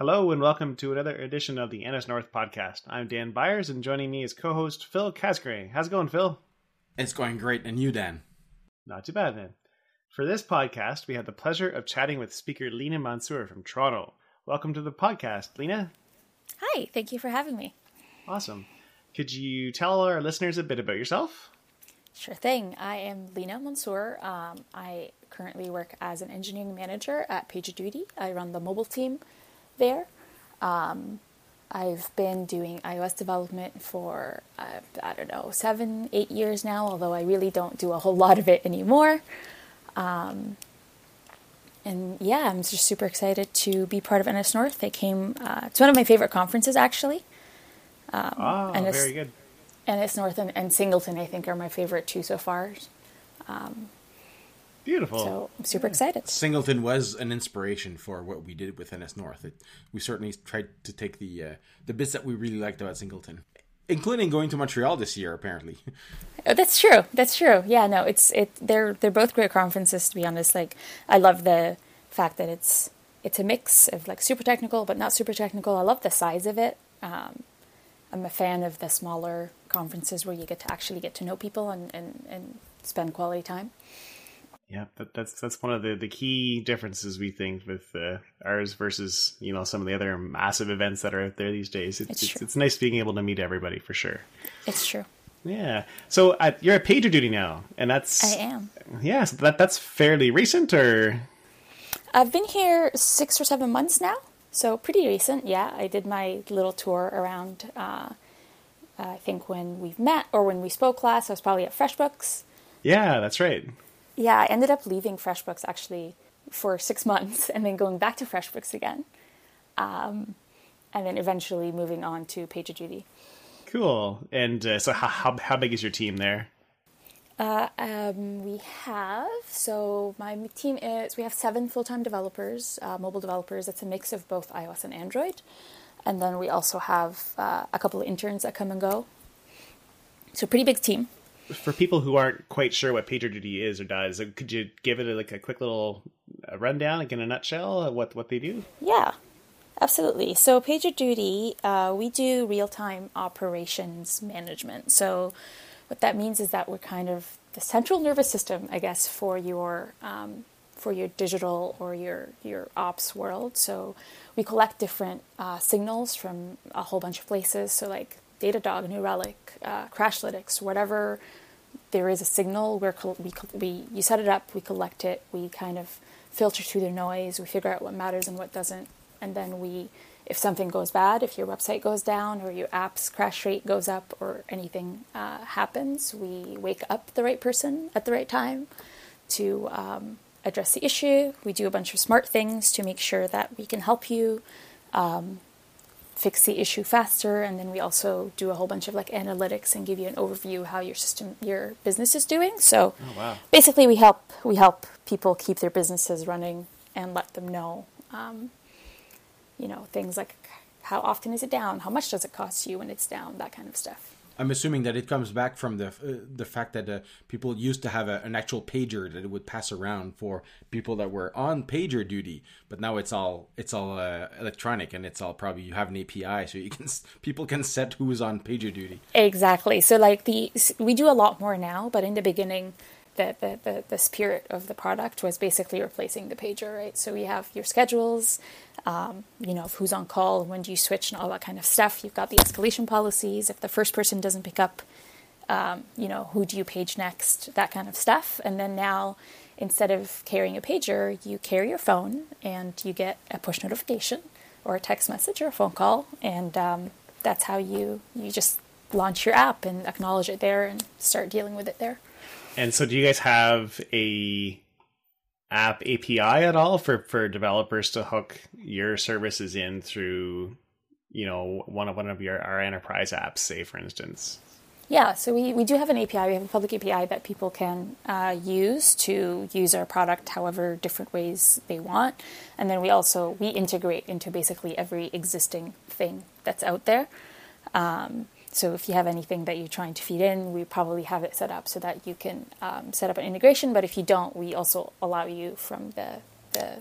Hello and welcome to another edition of the NS North podcast. I'm Dan Byers and joining me is co-host Phil Casgrain. How's it going, Phil? It's going great. And you, Dan? Not too bad, man. For this podcast, we had the pleasure of chatting with speaker Leena Mansour from Toronto. Welcome to the podcast, Leena. Hi, thank you for having me. Awesome. Could you tell our listeners a bit about yourself? Sure thing. I am Leena Mansour. Um, I currently work as an engineering manager at PagerDuty. I run the mobile team there. Um, I've been doing iOS development for, uh, I don't know, seven, eight years now, although I really don't do a whole lot of it anymore. Um, and yeah, I'm just super excited to be part of NS North. They came, uh, it's one of my favorite conferences actually. Um, oh, and very good. NS North and, and, Singleton, I think, are my favorite two so far. Um, Beautiful. So I'm super excited. Singleton was an inspiration for what we did with NS North. It, we certainly tried to take the uh, the bits that we really liked about Singleton, including going to Montreal this year. Apparently, oh, that's true. That's true. Yeah, no, it's it. They're they're both great conferences. To be honest, like I love the fact that it's it's a mix of like super technical but not super technical. I love the size of it. Um, I'm a fan of the smaller conferences where you get to actually get to know people and, and, and spend quality time. Yeah, that, that's that's one of the, the key differences we think with uh, ours versus you know some of the other massive events that are out there these days. It's it's, it's, it's, nice being able to meet everybody for sure. It's true. Yeah. So uh, you're at PagerDuty now, and that's I am. Yeah, so that that's fairly recent, or I've been here six or seven months now, so pretty recent. Yeah, I did my little tour around. Uh, I think when we've met or when we spoke last, I was probably at FreshBooks. Yeah, that's right yeah, I ended up leaving FreshBooks actually for six months and then going back to FreshBooks again. Um, and then eventually moving on to PagerDuty. Cool. And uh, so, how, how big is your team there? Uh, um, we have so my team is we have seven full time developers, uh, mobile developers. It's a mix of both iOS and Android, and then we also have uh, a couple of interns that come and go. So pretty big team for people who aren't quite sure what PagerDuty is or does, uh, could you give it a, like a quick little uh, rundown, like in a nutshell, what what they do? Yeah, absolutely. So PagerDuty, uh, we do real time operations management. So what that means is that we're kind of the central nervous system, I guess, for your um, for your digital or your your ops world. So we collect different uh, signals from a whole bunch of places. So like Datadog, New Relic, uh, Crashlytics, whatever there is a signal where we, we you set it up, we collect it, we kind of filter through the noise, we figure out what matters and what doesn't, and then we, if something goes bad, if your website goes down or your app's crash rate goes up or anything uh, happens, we wake up the right person at the right time to um, address the issue. We do a bunch of smart things to make sure that we can help you. Um, fix the issue faster and then we also do a whole bunch of like analytics and give you an overview how your system your business is doing. So oh, wow. basically we help we help people keep their businesses running and let them know um, you know things like how often is it down? How much does it cost you when it's down? That kind of stuff I'm assuming that it comes back from the uh, the fact that uh, people used to have a, an actual pager that it would pass around for people that were on pager duty, but now it's all it's all uh, electronic and it's all probably you have an API so you can people can set who's on pager duty. Exactly. So like the we do a lot more now, but in the beginning the, the, the, the, spirit of the product was basically replacing the pager, right? So we have your schedules, um, you know, who's on call, when do you switch, and all that kind of stuff. You've got the escalation policies. If the first person doesn't pick up, um, you know, who do you page next, that kind of stuff. And then now, instead of carrying a pager, you carry your phone and you get a push notification or a text message or a phone call, and um, that's how you you just launch your app and acknowledge it there and start dealing with it there. And so, do you guys have a app API at all for for developers to hook your services in through, you know, one of one of your our enterprise apps, say for instance? Yeah, so we, we do have an API. We have a public API that people can uh, use to use our product however different ways they want, and then we also we integrate into basically every existing thing that's out there. Um, so if you have anything that you're trying to feed in, we probably have it set up so that you can um, set up an integration. But if you don't, we also allow you from the the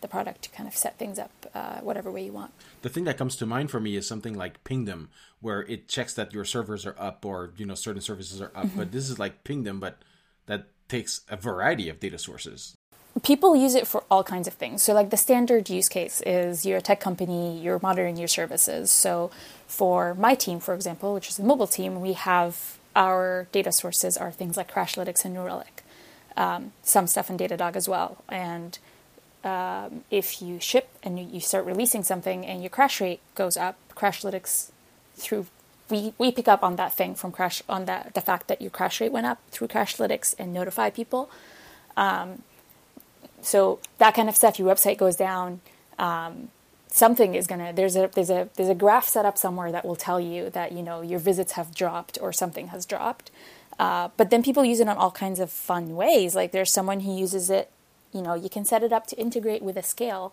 the product to kind of set things up uh, whatever way you want. The thing that comes to mind for me is something like Pingdom, where it checks that your servers are up or you know certain services are up. Mm-hmm. But this is like Pingdom, but that takes a variety of data sources. People use it for all kinds of things. So, like the standard use case is you're a tech company, you're monitoring your services. So, for my team, for example, which is the mobile team, we have our data sources are things like Crashlytics and New Relic, um, some stuff in Datadog as well. And um, if you ship and you start releasing something and your crash rate goes up, Crashlytics through we, we pick up on that thing from crash on that the fact that your crash rate went up through Crashlytics and notify people. Um, so that kind of stuff, your website goes down. Um, something is gonna there's a there's a there's a graph set up somewhere that will tell you that you know your visits have dropped or something has dropped. Uh, but then people use it in all kinds of fun ways. Like there's someone who uses it you know, you can set it up to integrate with a scale.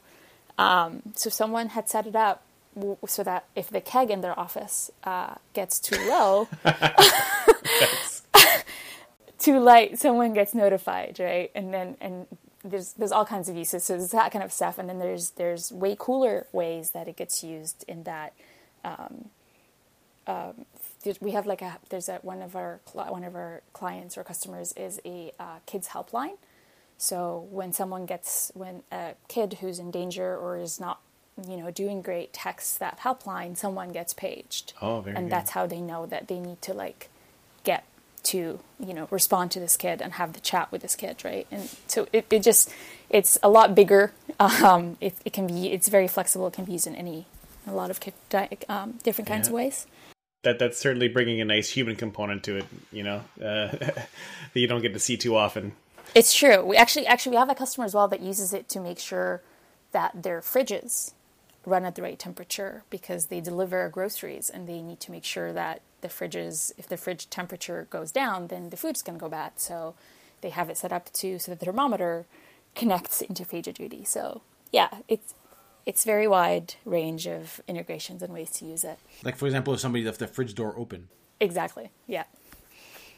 Um, so someone had set it up so that if the keg in their office uh, gets too low, too light, someone gets notified, right? And then and there's there's all kinds of uses. So there's that kind of stuff, and then there's there's way cooler ways that it gets used in that. Um, um, we have like a there's a one of our one of our clients or customers is a uh, kids helpline so when someone gets, when a kid who's in danger or is not, you know, doing great texts that helpline, someone gets paged. Oh, very And good. that's how they know that they need to like get to, you know, respond to this kid and have the chat with this kid, right? And so it, it just, it's a lot bigger. Um, it, it can be, it's very flexible. It can be used in any, a lot of um, different kinds yeah. of ways that that's certainly bringing a nice human component to it. You know, uh, that you don't get to see too often. It's true. We actually actually we have a customer as well that uses it to make sure that their fridges run at the right temperature because they deliver groceries and they need to make sure that the fridges if the fridge temperature goes down then the food's going to go bad. So they have it set up to so that the thermometer connects into PagerDuty. So yeah, it's it's very wide range of integrations and ways to use it. Like for example, if somebody left the fridge door open. Exactly. Yeah.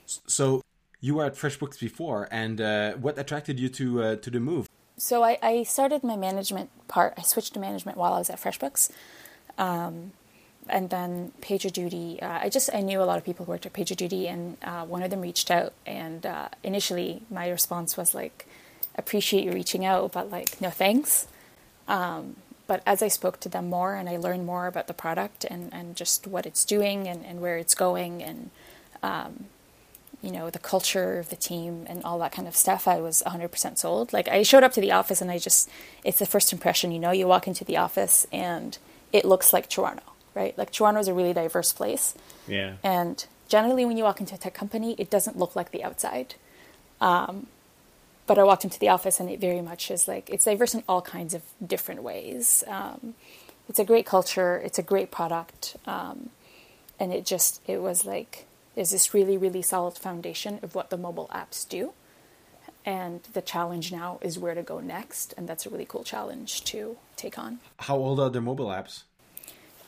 So you were at FreshBooks before, and uh, what attracted you to uh, to the move? So I, I, started my management part. I switched to management while I was at FreshBooks, um, and then PagerDuty. Uh, I just I knew a lot of people who worked at PagerDuty, and uh, one of them reached out. And uh, initially, my response was like, "Appreciate you reaching out, but like, no thanks." Um, but as I spoke to them more and I learned more about the product and, and just what it's doing and, and where it's going and um, you know, the culture of the team and all that kind of stuff, I was 100% sold. Like, I showed up to the office and I just, it's the first impression, you know, you walk into the office and it looks like Toronto, right? Like, Toronto is a really diverse place. Yeah. And generally, when you walk into a tech company, it doesn't look like the outside. Um, but I walked into the office and it very much is like, it's diverse in all kinds of different ways. Um, it's a great culture, it's a great product. Um, and it just, it was like, there's this really, really solid foundation of what the mobile apps do. And the challenge now is where to go next. And that's a really cool challenge to take on. How old are the mobile apps?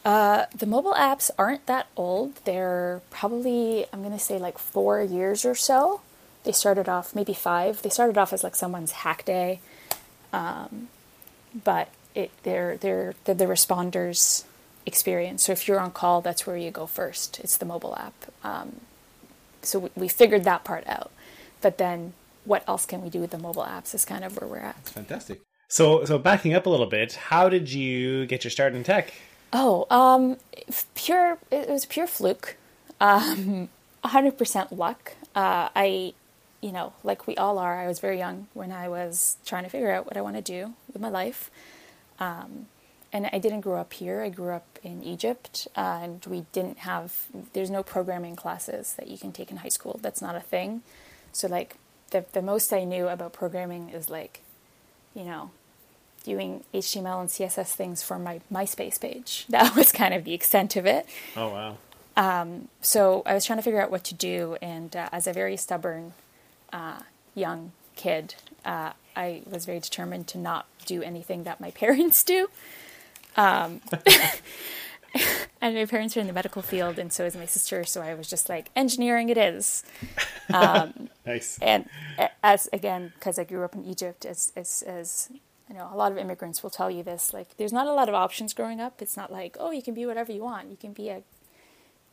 Uh, the mobile apps aren't that old. They're probably, I'm going to say, like four years or so. They started off, maybe five. They started off as like someone's hack day. Um, but it, they're, they're, they're the responders experience. So if you're on call, that's where you go first. It's the mobile app. Um, so we, figured that part out. But then what else can we do with the mobile apps is kind of where we're at. That's fantastic. So so backing up a little bit, how did you get your start in tech? Oh, um, pure. It was pure fluke. Um, 100% luck. Uh, I, you know, like we all are. I was very young when I was trying to figure out what I want to do with my life. Um, and I didn't grow up here. I grew up in Egypt, uh, and we didn't have. There's no programming classes that you can take in high school. That's not a thing. So like the the most I knew about programming is like, you know, doing HTML and CSS things for my MySpace page. That was kind of the extent of it. Oh wow. Um, so I was trying to figure out what to do, and uh, as a very stubborn uh, young kid, uh, I was very determined to not do anything that my parents do. Um, and my parents are in the medical field, and so is my sister. So I was just like, engineering it is. Um, nice. And as again, because I grew up in Egypt, as as as I know a lot of immigrants will tell you this. Like, there's not a lot of options growing up. It's not like, oh, you can be whatever you want. You can be a,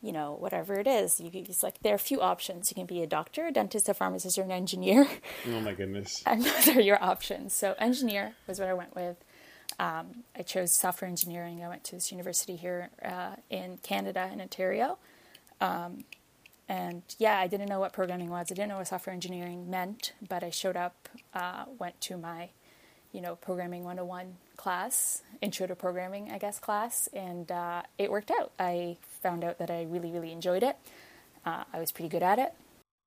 you know, whatever it is. You it's like there are a few options. You can be a doctor, a dentist, a pharmacist, or an engineer. Oh my goodness. and those are your options. So, engineer was what I went with. Um, I chose software engineering. I went to this university here uh, in Canada, in Ontario. Um, and yeah, I didn't know what programming was. I didn't know what software engineering meant, but I showed up, uh, went to my you know, programming 101 class, intro to programming, I guess, class, and uh, it worked out. I found out that I really, really enjoyed it. Uh, I was pretty good at it.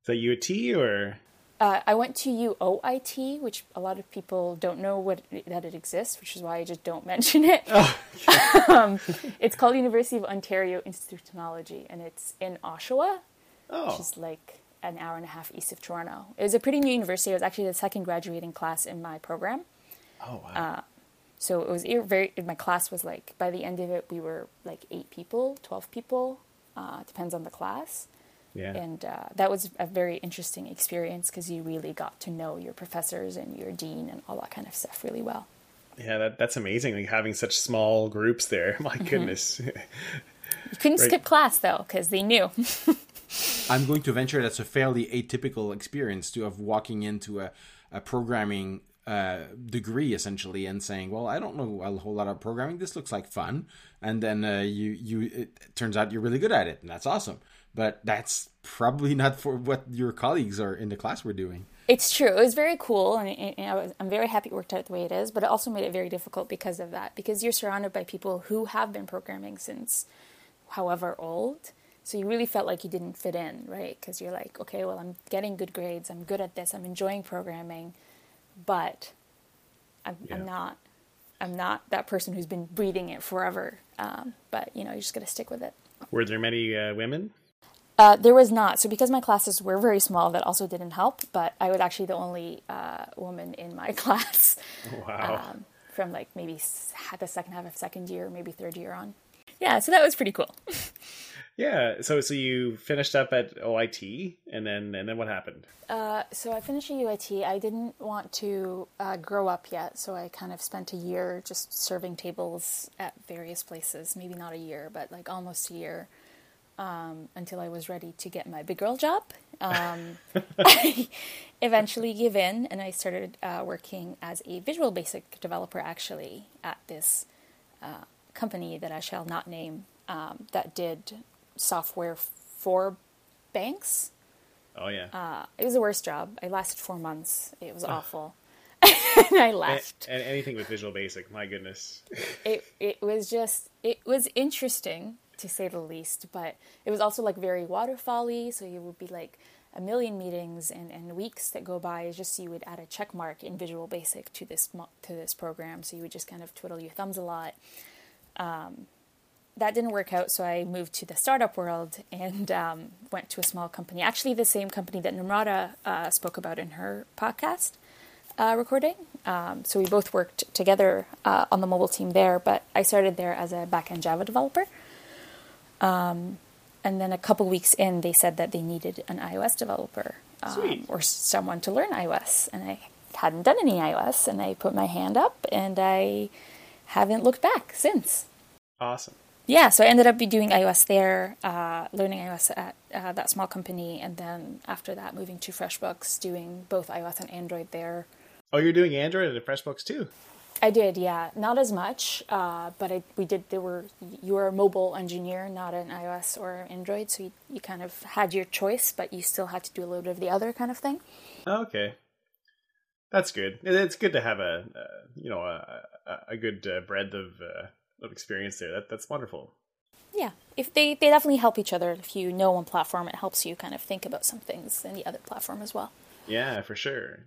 Is that UT or? Uh, I went to UOIT, which a lot of people don't know what that it exists, which is why I just don't mention it. Oh, um, it's called University of Ontario Institute of Technology, and it's in Oshawa, oh. which is like an hour and a half east of Toronto. It was a pretty new university. It was actually the second graduating class in my program. Oh wow! Uh, so it was very. My class was like by the end of it, we were like eight people, twelve people. Uh, depends on the class. Yeah. And uh, that was a very interesting experience because you really got to know your professors and your dean and all that kind of stuff really well. Yeah, that, that's amazing. Like having such small groups there. My mm-hmm. goodness. you couldn't right. skip class though because they knew. I'm going to venture that's a fairly atypical experience to have walking into a, a programming uh, degree essentially and saying, "Well, I don't know a whole lot of programming. This looks like fun," and then uh, you you it turns out you're really good at it, and that's awesome. But that's probably not for what your colleagues are in the class were doing. It's true. It was very cool, and, and I was, I'm very happy it worked out the way it is. But it also made it very difficult because of that, because you're surrounded by people who have been programming since however old. So you really felt like you didn't fit in, right? Because you're like, okay, well, I'm getting good grades. I'm good at this. I'm enjoying programming but I'm, yeah. I'm, not I'm not that person who's been breathing it forever. Um, but you know, you just got to stick with it. Were there many uh, women? Uh, there was not. So because my classes were very small, that also didn't help. But I was actually the only uh, woman in my class. Wow. Um, from like maybe the second half of second year, maybe third year on. Yeah, so that was pretty cool. Yeah. So so you finished up at UOIT, and then and then what happened? Uh, so I finished at UOIT. I didn't want to uh, grow up yet, so I kind of spent a year just serving tables at various places. Maybe not a year, but like almost a year. Um, until I was ready to get my big girl job. Um, I eventually gave in and I started uh, working as a Visual Basic developer actually at this uh, company that I shall not name um, that did software for banks. Oh yeah. Uh, it was the worst job. I lasted four months. It was awful. and I left. And, and, anything with Visual Basic, my goodness. it it was just it was interesting to say the least, but it was also like very waterfally. So you would be like a million meetings and, and weeks that go by is just so you would add a check mark in Visual Basic to this to this program. So you would just kind of twiddle your thumbs a lot. Um, that didn't work out, so I moved to the startup world and um, went to a small company. Actually, the same company that Namrata uh, spoke about in her podcast uh, recording. Um, so we both worked together uh, on the mobile team there, but I started there as a backend Java developer. Um, and then a couple weeks in, they said that they needed an iOS developer um, or someone to learn iOS. And I hadn't done any iOS, and I put my hand up, and I haven't looked back since. Awesome yeah, so I ended up be doing iOS there, uh, learning iOS at uh, that small company, and then after that, moving to FreshBooks, doing both iOS and Android there. Oh, you're doing Android at FreshBooks too. I did, yeah, not as much, uh, but I, we did. There were you were a mobile engineer, not an iOS or Android, so you, you kind of had your choice, but you still had to do a little bit of the other kind of thing. Okay, that's good. It's good to have a, you know a, a good uh, breadth of uh, of experience there. That that's wonderful. Yeah, if they they definitely help each other. If you know one platform, it helps you kind of think about some things in the other platform as well. Yeah, for sure.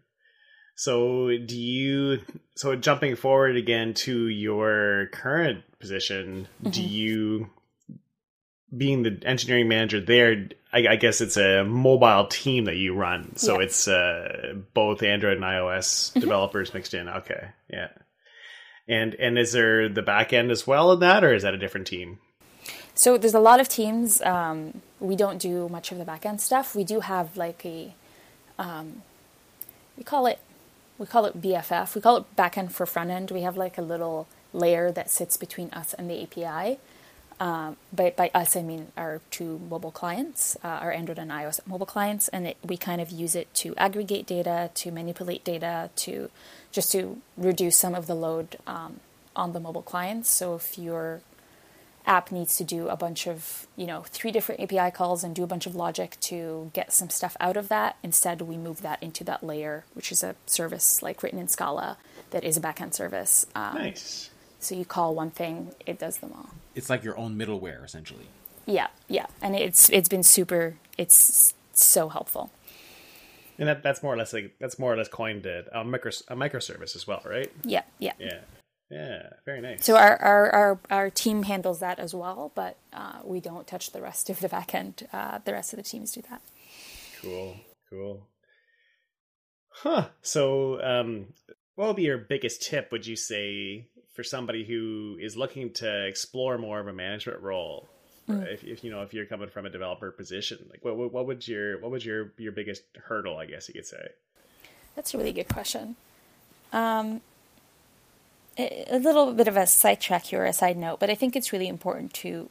So, do you so jumping forward again to your current position? Mm-hmm. Do you being the engineering manager there? I, I, guess it's a mobile team that you run. So yeah. it's uh, both Android and iOS mm-hmm. developers mixed in. Okay, yeah. And and is there the back end as well in that, or is that a different team? So there's a lot of teams. Um, we don't do much of the back end stuff. We do have like a, um, we call it we call it BFF. We call it backend for front end. We have like a little layer that sits between us and the API. Um, by, by us, I mean our two mobile clients, uh, our Android and iOS mobile clients, and it, we kind of use it to aggregate data, to manipulate data, to just to reduce some of the load um, on the mobile clients. So if your app needs to do a bunch of, you know, three different API calls and do a bunch of logic to get some stuff out of that, instead we move that into that layer, which is a service like written in Scala that is a backend service. Um, nice. So you call one thing, it does them all. It's like your own middleware, essentially. Yeah, yeah, and it's it's been super. It's so helpful. And that that's more or less like that's more or less coined a, a micro a microservice as well, right? Yeah, yeah, yeah, yeah. Very nice. So our our our, our team handles that as well, but uh, we don't touch the rest of the backend. Uh, the rest of the teams do that. Cool, cool. Huh. So, um, what would be your biggest tip? Would you say for somebody who is looking to explore more of a management role mm. if, if, you know if you're coming from a developer position like what, what would your what was your your biggest hurdle i guess you could say that's a really good question um, a little bit of a sidetrack here a side note but i think it's really important to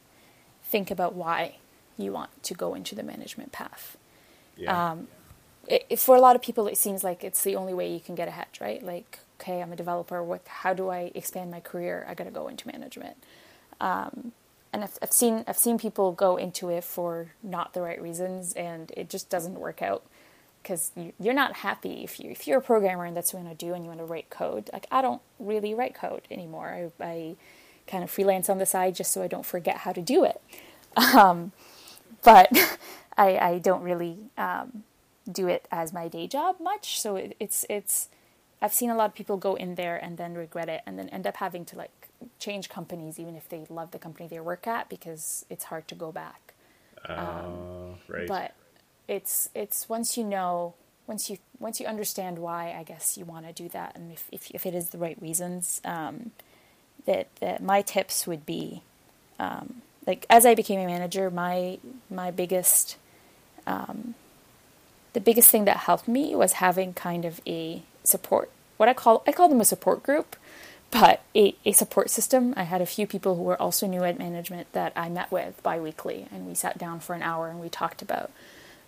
think about why you want to go into the management path yeah. Um, it, for a lot of people it seems like it's the only way you can get ahead right like okay, I'm a developer. What? How do I expand my career? I got to go into management. Um, and I've, I've, seen I've seen people go into it for not the right reasons, and it just doesn't work out because you're not happy if you if you're a programmer and that's what you want to do and you want to write code. Like I don't really write code anymore. I, I kind of freelance on the side just so I don't forget how to do it. Um, but I, I, don't really um, do it as my day job much. So it, it's it's I've seen a lot of people go in there and then regret it and then end up having to like change companies even if they love the company they work at because it's hard to go back. Uh, um, right. But it's it's once you know once you once you understand why I guess you want to do that and if if, if it is the right reasons um, that that my tips would be um, like as I became a manager my my biggest um, the biggest thing that helped me was having kind of a support what I call I call them a support group, but a, a support system. I had a few people who were also new at management that I met with biweekly and we sat down for an hour and we talked about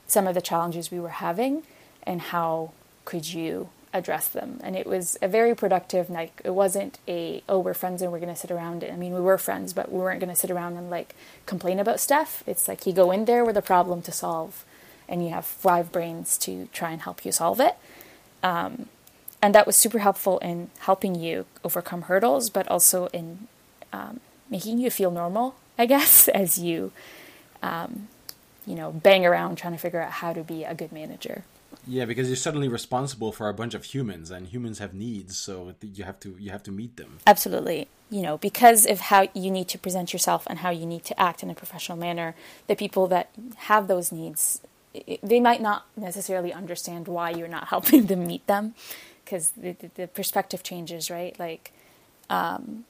some of the challenges we were having and how could you address them. And it was a very productive night. It wasn't a oh we're friends and we're gonna sit around. I mean we were friends, but we weren't gonna sit around and like complain about stuff. It's like you go in there with a problem to solve and you have five brains to try and help you solve it. Um, and that was super helpful in helping you overcome hurdles, but also in um, making you feel normal, I guess, as you, um, you know, bang around trying to figure out how to be a good manager. Yeah, because you're suddenly responsible for a bunch of humans, and humans have needs, so you have to you have to meet them. Absolutely, you know, because of how you need to present yourself and how you need to act in a professional manner. The people that have those needs, they might not necessarily understand why you're not helping them meet them, because the, the, perspective changes, right? Like, um,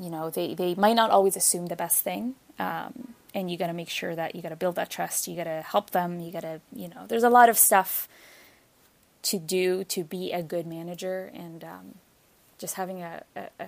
you know, they, they might not always assume the best thing. Um, and you got to make sure that you got to build that trust. You got to help them. You got to, you know, there's a lot of stuff to do to be a good manager and um, just having a, a,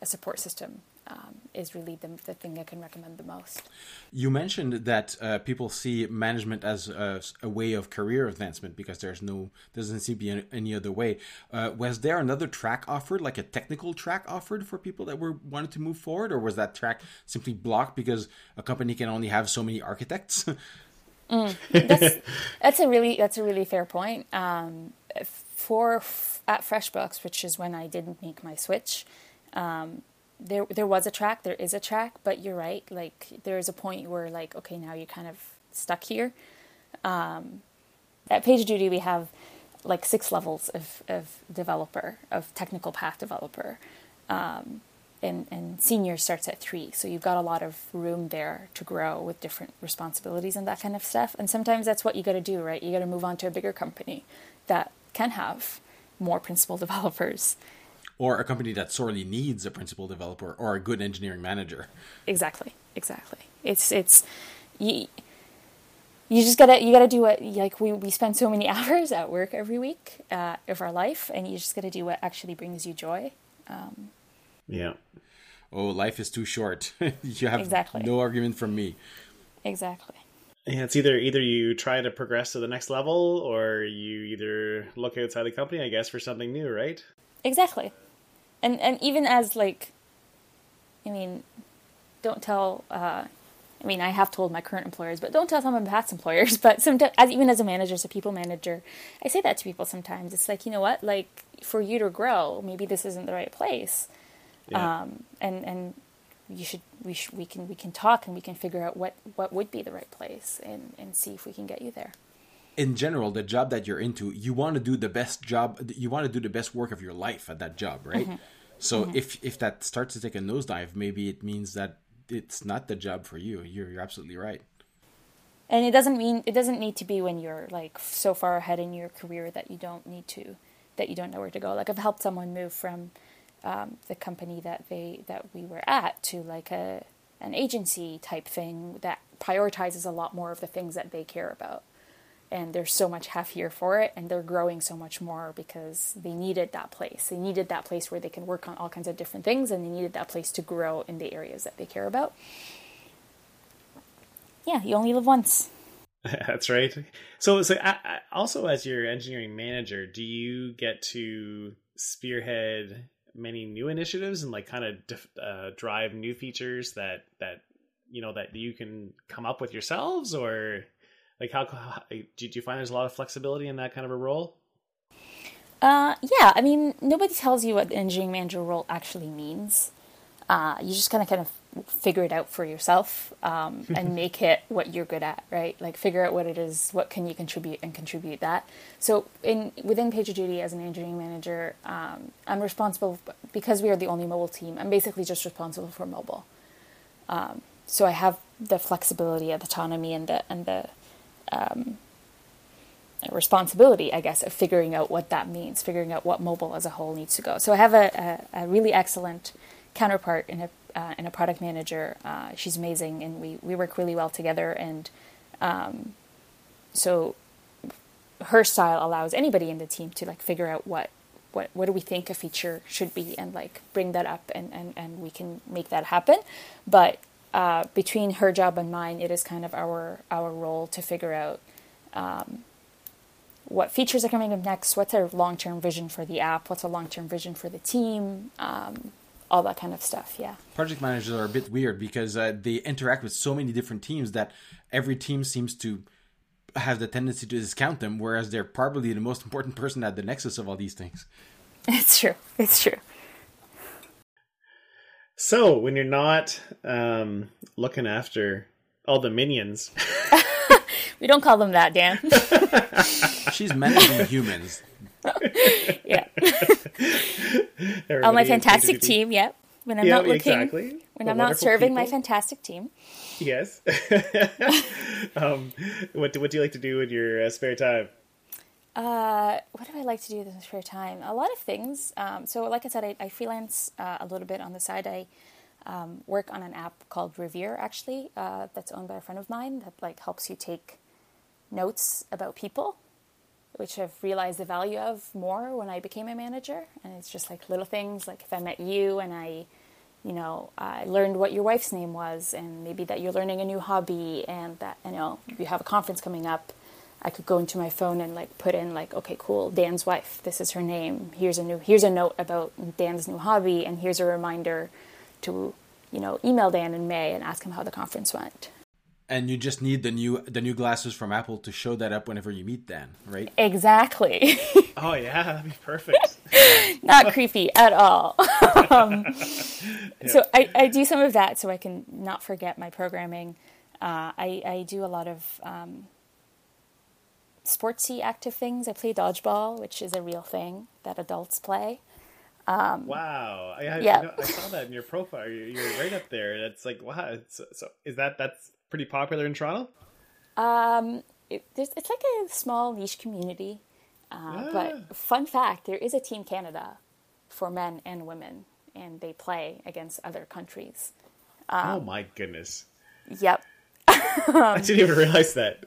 a support system um, is really the, the thing I can recommend the most. You mentioned that uh, people see management as a, a, way of career advancement because there's no doesn't seem to be any, any other way. Uh, was there another track offered, like a technical track offered for people that were wanted to move forward, or was that track simply blocked because a company can only have so many architects? mm, that's, that's, a really that's a really fair point. Um, for at FreshBooks, which is when I didn't make my switch. Um, there there was a track, there is a track, but you're right. Like there is a point where like okay, now you're kind of stuck here. Um, at PagerDuty, we have like six levels of, of developer, of technical path developer. Um, and, and senior starts at three. So you've got a lot of room there to grow with different responsibilities and that kind of stuff. And sometimes that's what you got to do, right? You got to move on to a bigger company that can have more principal developers or a company that sorely needs a principal developer or a good engineering manager. Exactly, exactly. It's it's you, you just gotta you gotta do what like we, we spend so many hours at work every week uh, of our life and you just gotta do what actually brings you joy um, yeah oh life is too short you have Exactly. no argument from me exactly Yeah, it's either either you try to progress to the next level or you either look outside the company, I guess, for something new, right? exactly and and even as like i mean don't tell uh, I mean, I have told my current employers, but don't tell some of my past employers. But sometimes, as even as a manager, as a people manager, I say that to people sometimes. It's like, you know what? Like, for you to grow, maybe this isn't the right place. Yeah. Um, and and you should we should we can we can talk and we can figure out what what would be the right place and and see if we can get you there. in general the job that you're into you want to do the best job you want to do the best work of your life at that job right so if if that starts to take a nosedive maybe it means that it's not the job for you. You're, you're absolutely right. And it doesn't mean it doesn't need to be when you're like so far ahead in your career that you don't need to that you don't know where to go. Like i've helped someone move from um, the company that they that we were at to like a an agency type thing that prioritizes a lot more of the things that they care about and they're so much happier for it and they're growing so much more because they needed that place. They needed that place where they can work on all kinds of different things and they needed that place to grow in the areas that they care about. Yeah you only live once. That's right. So, so I, I- also as your engineering manager, do you get to spearhead many new initiatives and like kind of dif- uh, drive new features that that you know that you can come up with yourselves, or like how, how do you find there's a lot of flexibility in that kind of a role? Uh, yeah, I mean, nobody tells you what the engineering manager role actually means. Uh, you just kind of kind of figure it out for yourself um, and make it what you're good at, right? Like figure out what it is, what can you contribute, and contribute that. So in within PagerDuty as an engineering manager, um, I'm responsible because we are the only mobile team. I'm basically just responsible for mobile. Um, so I have the flexibility, and autonomy, and the and the responsibility, I guess, of figuring out what that means, figuring out what mobile as a whole needs to go. So I have a, a, a really excellent counterpart in a uh, in a product manager. Uh, she's amazing, and we we work really well together. And um, so her style allows anybody in the team to like figure out what what what do we think a feature should be, and like bring that up, and and and we can make that happen. But uh, between her job and mine, it is kind of our our role to figure out what features are coming up next, what's our long term vision for the app, what's a long term vision for the team, um, all that kind of stuff. Yeah. project managers are a bit weird because uh, they interact with so many different teams that every team seems to have the tendency to discount them whereas they're probably the most important person at the nexus of all these things It's true. It's true. So when you're not um, looking after all the minions, We don't call them that, Dan. she's managing humans yeah. On my fantastic PagerDuty team, yep. When I'm Yeah, not looking, exactly. when The I'm not wonderful serving my fantastic team. Yes. um, what do, what do you like to do in your uh, spare time? Uh, what do I like to do in spare time? A lot of things. Um, so, like I said, I, I freelance uh, a little bit on the side. I um, work on an app called Revere, actually, uh, that's owned by a friend of mine that like helps you take notes about people, which I've realized the value of more when I became a manager. And it's just like little things, like if I met you and I, you know, I learned what your wife's name was, and maybe that you're learning a new hobby, and that you know you have a conference coming up. I could go into my phone and like put in like, okay, cool, Dan's wife. This is her name. Here's a new here's a note about Dan's new hobby, and here's a reminder to you know email Dan in May and ask him how the conference went. and you just need the new the new glasses from apple to show that up whenever you meet dan right Exactly. Oh yeah, that'd be perfect. Not creepy at all. um, So I, I do some of that so I can not forget my programming. Uh, I, I do a lot of um, sportsy active things. I play dodgeball, which is a real thing that adults play. wow, I, I, Yeah. I, I saw that in your profile. You're, you're right up there. It's like wow. It's, so is that that's pretty popular in Toronto? Um, it, there's, it's like a small niche community. Uh, Ah. But fun fact, there is a Team Canada for men and women, and they play against other countries. oh my goodness. Yep. I didn't even realize that.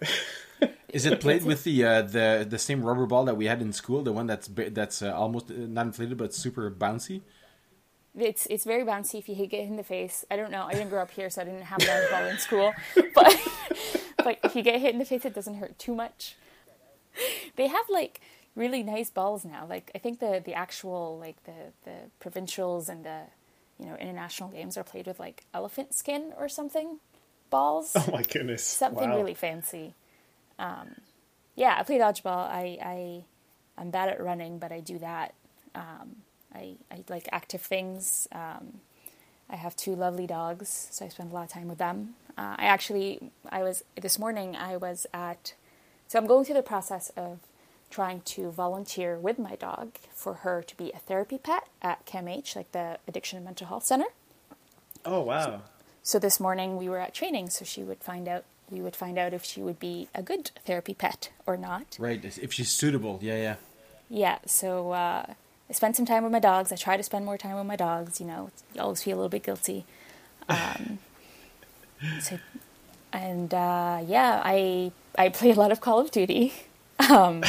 Is it played with the uh, the the same rubber ball that we had in school? The one that's that's uh, almost uh, not inflated but super bouncy. It's it's very bouncy if you hit it in the face. I don't know. I didn't grow up here, so I didn't have dodgeball in school. But but if you get hit in the face, it doesn't hurt too much. They have like really nice balls now. Like I think the the actual like the the provincials and the you know international games are played with like elephant skin or something balls. Oh my goodness! something Wow. really fancy. Um, yeah, I play dodgeball. I, I I'm bad at running, but I do that. Um, I I like active things. Um, I have two lovely dogs, so I spend a lot of time with them. Uh, I actually I was this morning. I was at so I'm going through the process of trying to volunteer with my dog for her to be a therapy pet at CAMH, like the Addiction and Mental Health Center. Oh wow! So this morning we were at training, so she would find out we would find out if she would be a good therapy pet or not. Right, if she's suitable. Yeah, yeah. Yeah, so uh, I spent some time with my dogs. I try to spend more time with my dogs. You know, you always feel a little bit guilty. Um, so, and uh, yeah, I I play a lot of Call of Duty. Um,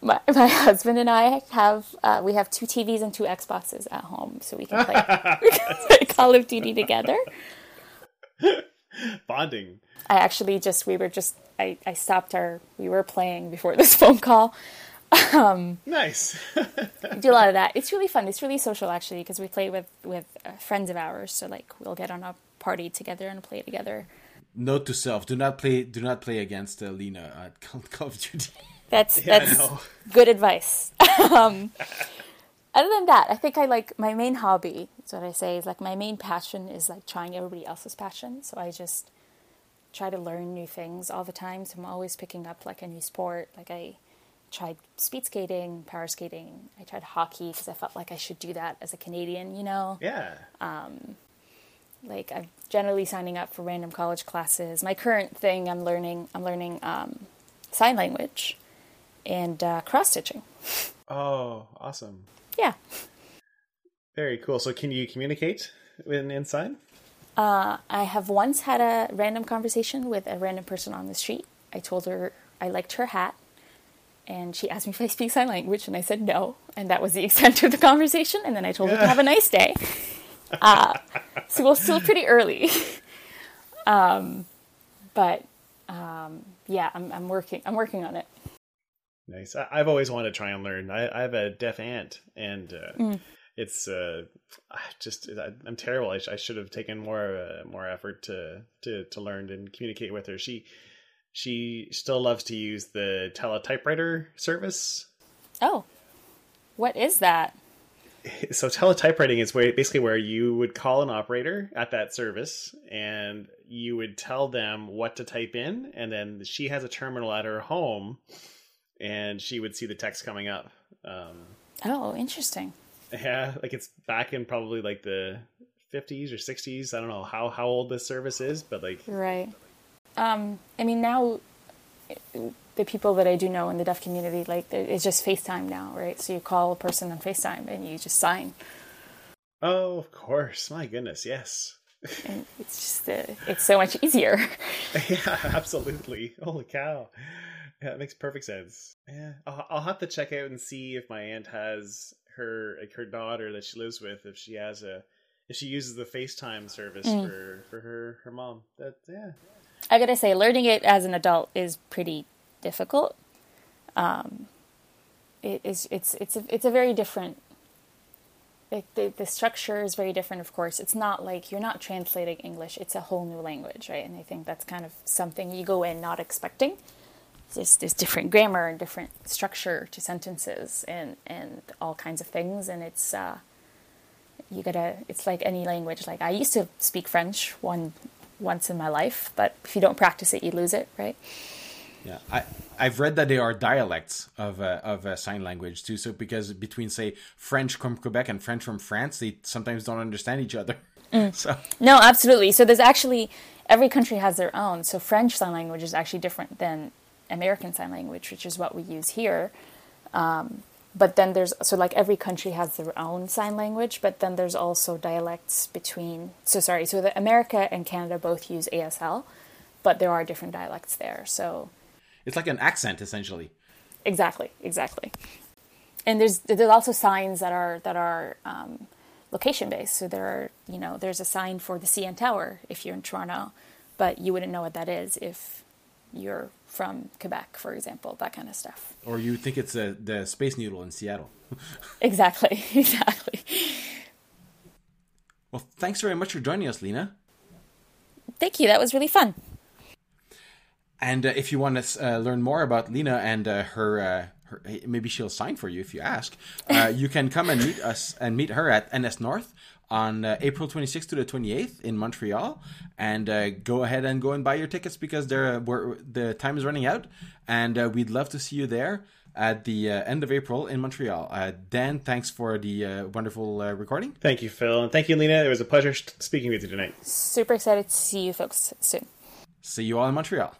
my, my husband and I have uh, we have two TVs and two Xboxes at home, so we can play, we can play Call of Duty together. Bonding. I actually just we were just I, I stopped our we were playing before this phone call. Nice. Do a lot of that. It's really fun. It's really social actually because we play with with uh, friends of ours. So like we'll get on a party together and play together. Note to self: Do not play. Do not play against uh, Leena at Call, Call of Duty. That's Yeah, that's good advice. um, other than that, I think I like my main hobby. That's what I say is like my main passion is like trying everybody else's passion. So I just try to learn new things all the time. So I'm always picking up like a new sport. Like I tried speed skating, power skating. I tried hockey because I felt like I should do that as a Canadian. You know, Yeah. Um, like I'm generally signing up for random college classes. My current thing I'm learning I'm learning um, sign language and uh, cross stitching. Oh, awesome. Yeah. Very cool. So, can you communicate in inside? I have once had a random conversation with a random person on the street. I told her I liked her hat, and she asked me if I speak sign language, and I said no, and that was the extent of the conversation. And then I told her to have a nice day. Uh, so we're still pretty early, um, but um, yeah, I'm, I'm working. I'm working on it. Nice. I, I've always wanted to try and learn. I, I have a deaf aunt, and uh, it's uh, I just I, I'm terrible. I, sh- I should have taken more uh, more effort to to to learn and communicate with her. She she still loves to use the teletypewriter service. Oh, what is that? So teletypewriting is where basically where you would call an operator at that service and you would tell them what to type in and then she has a terminal at her home and she would see the text coming up. Um, Oh, interesting. Yeah, like it's back in probably like the 50s or 60s. I don't know how how old this service is, but like Right. Um, I mean, now the people that I do know in the deaf community, like it's just FaceTime now, right? So you call a person on FaceTime and you just sign, oh, of course. My goodness, yes. and it's just uh, it's so much easier. yeah, absolutely. Holy cow. Yeah, it makes perfect sense. Yeah, I'll, I'll have to check out and see if my aunt has her like her daughter that she lives with if she has a if she uses the FaceTime service for for her her mom. That yeah. I gotta say, learning it as an adult is pretty difficult. Um, it is it's it's a, it's a very different. Like the the structure is very different. Of course, it's not like you're not translating English. It's a whole new language, right? And I think that's kind of something you go in not expecting. There's, there's different grammar and different structure to sentences and and all kinds of things, and it's. Uh, you gotta it's like any language like i used to speak french one once in my life but if you don't practice it you lose it right Yeah, I I've read that there are dialects of uh, of uh, sign language too. So because between say French from Quebec and French from France, they sometimes don't understand each other. So no absolutely so there's actually every country has their own so french sign language is actually different than american sign language which is what we use here um, but then there's so like every country has their own sign language but then there's also dialects between so sorry so the america and canada both use asl but there are different dialects there. So It's like an accent essentially. exactly, exactly. And there's there's also signs that are that are um, location based. So there are you know there's a sign for the CN Tower if you're in Toronto, but you wouldn't know what that is if you're from Quebec, for example. That kind of stuff. Or you think it's the the Space Needle in Seattle. Exactly, exactly. Well, thanks very much for joining us, Leena. Thank you. That was really fun. And uh, if you want to uh, learn more about Leena and uh, her, uh, her, maybe she'll sign for you if you ask. Uh, you can come and meet us and meet her at NSNorth on uh, April 26th to the 28th in Montreal. And uh, go ahead and go and buy your tickets because they're, we're, the time is running out. And uh, we'd love to see you there at the uh, end of April in Montreal. Uh, Dan, thanks for the uh, wonderful uh, recording. Thank you, Phil, and thank you, Leena. It was a pleasure speaking with you tonight. Super excited to see you folks soon. See you all in Montreal.